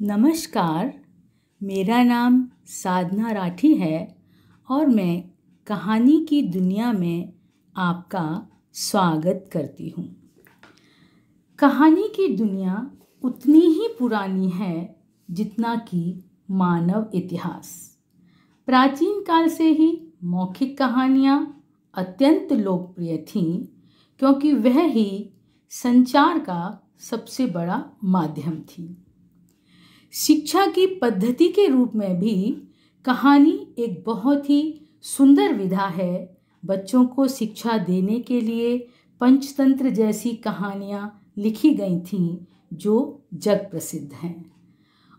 नमस्कार, मेरा नाम साधना राठी है और मैं कहानी की दुनिया में आपका स्वागत करती हूँ। कहानी की दुनिया उतनी ही पुरानी है जितना कि मानव इतिहास। प्राचीन काल से ही मौखिक कहानियाँ अत्यंत लोकप्रिय थीं, क्योंकि वह ही संचार का सबसे बड़ा माध्यम थी। शिक्षा की पद्धति के रूप में भी कहानी एक बहुत ही सुंदर विधा है। बच्चों को शिक्षा देने के लिए पंचतंत्र जैसी कहानियाँ लिखी गई थीं, जो जग प्रसिद्ध हैं।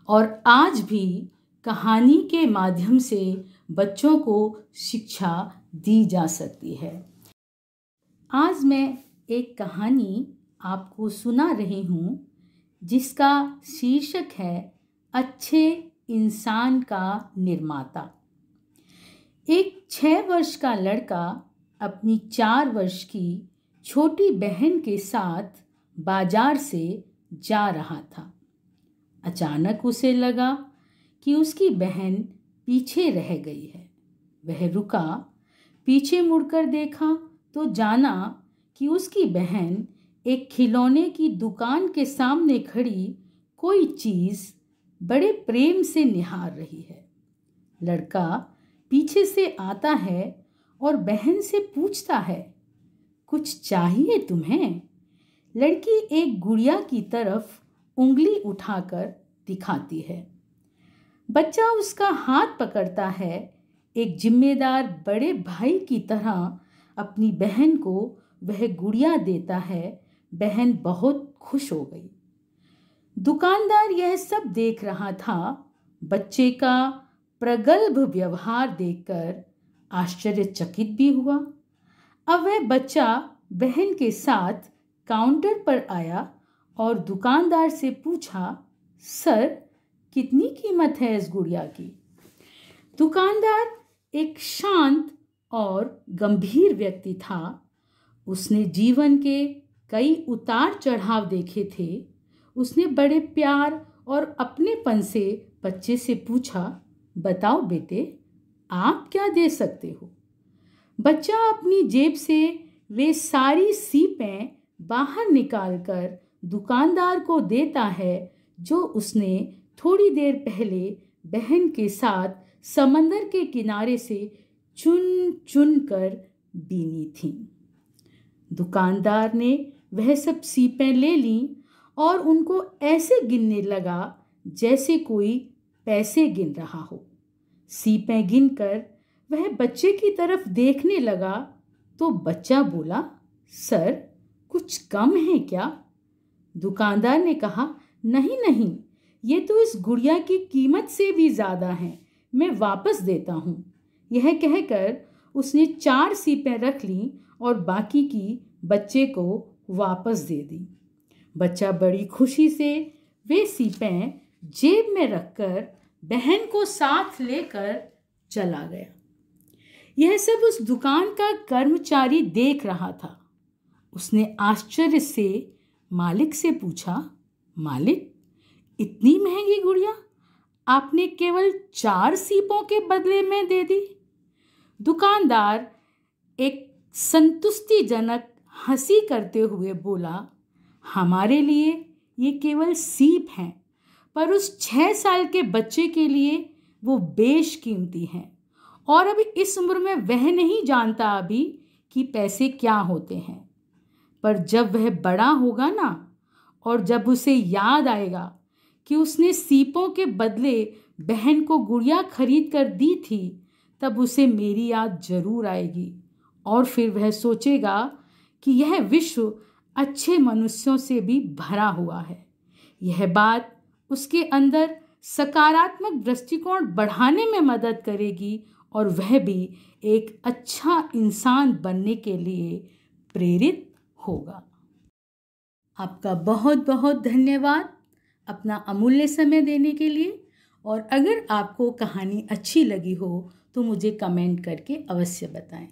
और आज भी कहानी के माध्यम से बच्चों को शिक्षा दी जा सकती है। आज मैं एक कहानी आपको सुना रही हूँ, जिसका शीर्षक है अच्छे इंसान का निर्माता। एक छः वर्ष का लड़का अपनी चार वर्ष की छोटी बहन के साथ बाज़ार से जा रहा था। अचानक उसे लगा कि उसकी बहन पीछे रह गई है। वह रुका, पीछे मुड़कर देखा तो जाना कि उसकी बहन एक खिलौने की दुकान के सामने खड़ी कोई चीज़ बड़े प्रेम से निहार रही है। लड़का पीछे से आता है और बहन से पूछता है, कुछ चाहिए तुम्हें? लड़की एक गुड़िया की तरफ़ उंगली उठाकर दिखाती है। बच्चा उसका हाथ पकड़ता है। एक जिम्मेदार बड़े भाई की तरह अपनी बहन को वह गुड़िया देता है। बहन बहुत खुश हो गई। दुकानदार यह सब देख रहा था, बच्चे का प्रगल्भ व्यवहार देखकर आश्चर्यचकित भी हुआ। अब वह बच्चा बहन के साथ काउंटर पर आया और दुकानदार से पूछा, सर, कितनी कीमत है इस गुड़िया की? दुकानदार एक शांत और गंभीर व्यक्ति था। उसने जीवन के कई उतार चढ़ाव देखे थे उसने बड़े प्यार और अपनेपन से बच्चे से पूछा, बताओ बेटे, आप क्या दे सकते हो? बच्चा अपनी जेब से वे सारी सीपें बाहर निकालकर दुकानदार को देता है, जो उसने थोड़ी देर पहले बहन के साथ समंदर के किनारे से चुन चुन कर बीनी थी। दुकानदार ने वह सब सीपें ले लीं और उनको ऐसे गिनने लगा जैसे कोई पैसे गिन रहा हो। सीपें गिनकर वह बच्चे की तरफ़ देखने लगा तो बच्चा बोला, सर, कुछ कम है क्या? दुकानदार ने कहा, नहीं नहीं, ये तो इस गुड़िया की कीमत से भी ज़्यादा है, मैं वापस देता हूँ। यह कहकर उसने चार सीपें रख लीं और बाकी की बच्चे को वापस दे दी। बच्चा बड़ी खुशी से वे सीपें जेब में रखकर बहन को साथ लेकर चला गया। यह सब उस दुकान का कर्मचारी देख रहा था। उसने आश्चर्य से मालिक से पूछा, मालिक, इतनी महँगी गुड़िया? आपने केवल चार सीपों के बदले में दे दी? दुकानदार एक संतुष्टिजनक हँसी करते हुए बोला हमारे लिए ये केवल सीप हैं, पर उस छः साल के बच्चे के लिए वो बेशकीमती हैं। और अभी इस उम्र में वह नहीं जानता अभी कि पैसे क्या होते हैं। पर जब वह बड़ा होगा ना, और जब उसे याद आएगा कि उसने सीपों के बदले बहन को गुड़िया खरीद कर दी थी, तब उसे मेरी याद ज़रूर आएगी, और फिर वह सोचेगा कि यह विश्व अच्छे मनुष्यों से भी भरा हुआ है। यह बात उसके अंदर सकारात्मक दृष्टिकोण बढ़ाने में मदद करेगी और वह भी एक अच्छा इंसान बनने के लिए प्रेरित होगा। आपका बहुत बहुत धन्यवाद अपना अमूल्य समय देने के लिए। और अगर आपको कहानी अच्छी लगी हो तो मुझे कमेंट करके अवश्य बताएँ।